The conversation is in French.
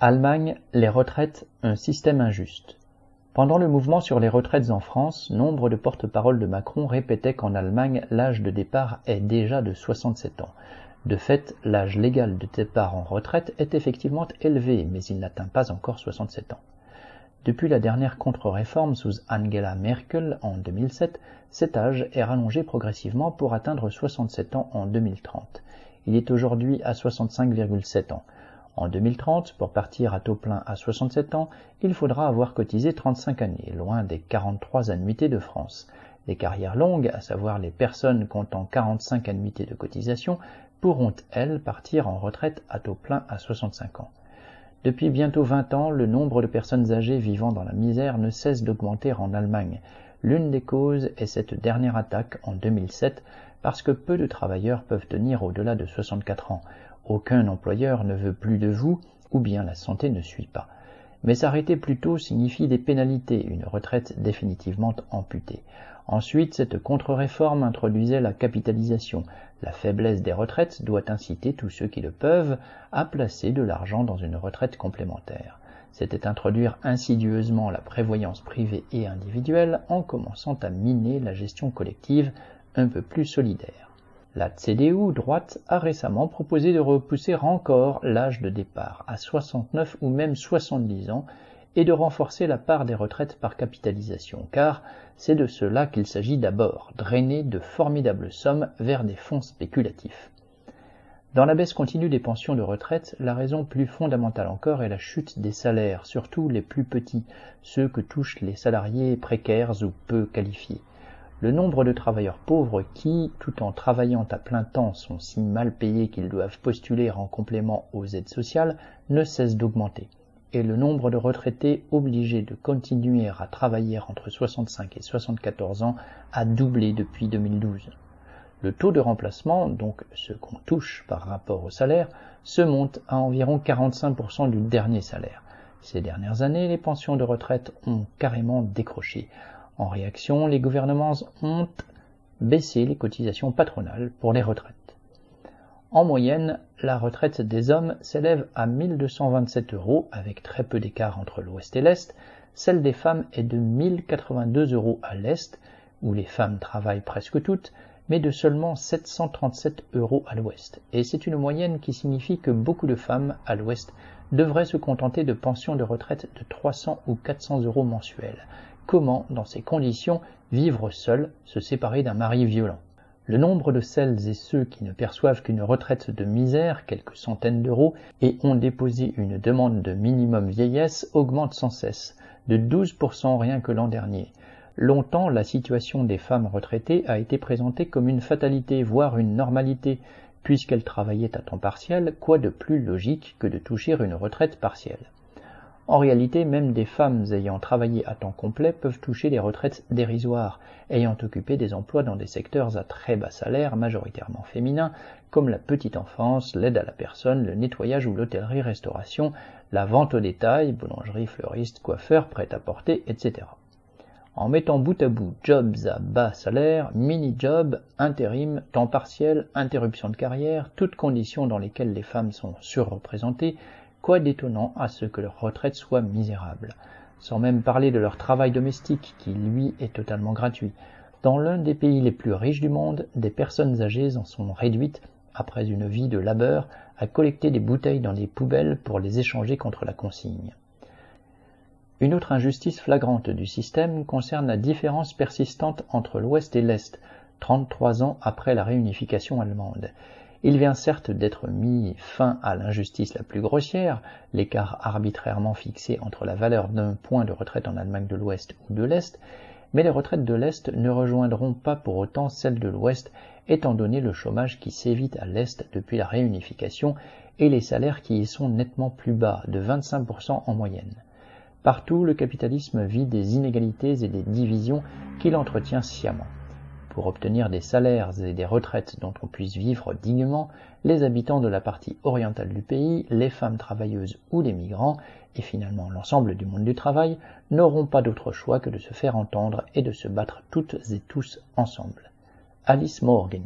Allemagne, les retraites, un système injuste. Pendant le mouvement sur les retraites en France, nombre de porte-parole de Macron répétaient qu'en Allemagne, l'âge de départ est déjà de 67 ans. De fait, l'âge légal de départ en retraite est effectivement élevé, mais il n'atteint pas encore 67 ans. Depuis la dernière contre-réforme sous Angela Merkel en 2007, cet âge est rallongé progressivement pour atteindre 67 ans en 2030. Il est aujourd'hui à 65,7 ans. En 2030, pour partir à taux plein à 67 ans, il faudra avoir cotisé 35 années, loin des 43 annuités de France. Les carrières longues, à savoir les personnes comptant 45 annuités de cotisation, pourront, elles, partir en retraite à taux plein à 65 ans. Depuis bientôt 20 ans, le nombre de personnes âgées vivant dans la misère ne cesse d'augmenter en Allemagne. L'une des causes est cette dernière attaque en 2007 parce que peu de travailleurs peuvent tenir au-delà de 64 ans. Aucun employeur ne veut plus de vous ou bien la santé ne suit pas. Mais s'arrêter plus tôt signifie des pénalités, une retraite définitivement amputée. Ensuite, cette contre-réforme introduisait la capitalisation. La faiblesse des retraites doit inciter tous ceux qui le peuvent à placer de l'argent dans une retraite complémentaire. C'était introduire insidieusement la prévoyance privée et individuelle en commençant à miner la gestion collective un peu plus solidaire. La CDU droite a récemment proposé de repousser encore l'âge de départ à 69 ou même 70 ans et de renforcer la part des retraites par capitalisation, car c'est de cela qu'il s'agit d'abord, drainer de formidables sommes vers des fonds spéculatifs. Dans la baisse continue des pensions de retraite, la raison plus fondamentale encore est la chute des salaires, surtout les plus petits, ceux que touchent les salariés précaires ou peu qualifiés. Le nombre de travailleurs pauvres qui, tout en travaillant à plein temps, sont si mal payés qu'ils doivent postuler en complément aux aides sociales ne cesse d'augmenter. Et le nombre de retraités obligés de continuer à travailler entre 65 et 74 ans a doublé depuis 2012. Le taux de remplacement, donc ce qu'on touche par rapport au salaire, se monte à environ 45% du dernier salaire. Ces dernières années, les pensions de retraite ont carrément décroché. En réaction, les gouvernements ont baissé les cotisations patronales pour les retraites. En moyenne, la retraite des hommes s'élève à 1227 euros avec très peu d'écart entre l'Ouest et l'Est. Celle des femmes est de 1082 euros à l'Est, où les femmes travaillent presque toutes, mais de seulement 737 euros à l'Ouest. Et c'est une moyenne qui signifie que beaucoup de femmes à l'Ouest devraient se contenter de pensions de retraite de 300 ou 400 euros mensuels, Comment, dans ces conditions, vivre seul, se séparer d'un mari violent? Le nombre de celles et ceux qui ne perçoivent qu'une retraite de misère, quelques centaines d'euros, et ont déposé une demande de minimum vieillesse augmente sans cesse, de 12% rien que l'an dernier. Longtemps, la situation des femmes retraitées a été présentée comme une fatalité, voire une normalité, puisqu'elles travaillaient à temps partiel, quoi de plus logique que de toucher une retraite partielle? En réalité, même des femmes ayant travaillé à temps complet peuvent toucher des retraites dérisoires, ayant occupé des emplois dans des secteurs à très bas salaire, majoritairement féminins, comme la petite enfance, l'aide à la personne, le nettoyage ou l'hôtellerie-restauration, la vente au détail, boulangerie, fleuriste, coiffeur, prêt-à-porter, etc. En mettant bout à bout jobs à bas salaire, mini-jobs, intérim, temps partiel, interruption de carrière, toutes conditions dans lesquelles les femmes sont surreprésentées, Quoi d'étonnant à ce que leur retraite soit misérable, sans même parler de leur travail domestique qui, lui, est totalement gratuit. Dans l'un des pays les plus riches du monde, des personnes âgées en sont réduites, après une vie de labeur, à collecter des bouteilles dans des poubelles pour les échanger contre la consigne. Une autre injustice flagrante du système concerne la différence persistante entre l'Ouest et l'Est, 33 ans après la réunification allemande. Il vient certes d'être mis fin à l'injustice la plus grossière, l'écart arbitrairement fixé entre la valeur d'un point de retraite en Allemagne de l'Ouest ou de l'Est, mais les retraites de l'Est ne rejoindront pas pour autant celles de l'Ouest, étant donné le chômage qui s'évite à l'Est depuis la réunification et les salaires qui y sont nettement plus bas, de 25% en moyenne. Partout, le capitalisme vit des inégalités et des divisions qu'il entretient sciemment. Pour obtenir des salaires et des retraites dont on puisse vivre dignement, les habitants de la partie orientale du pays, les femmes travailleuses ou les migrants, et finalement l'ensemble du monde du travail, n'auront pas d'autre choix que de se faire entendre et de se battre toutes et tous ensemble. Alice Morgan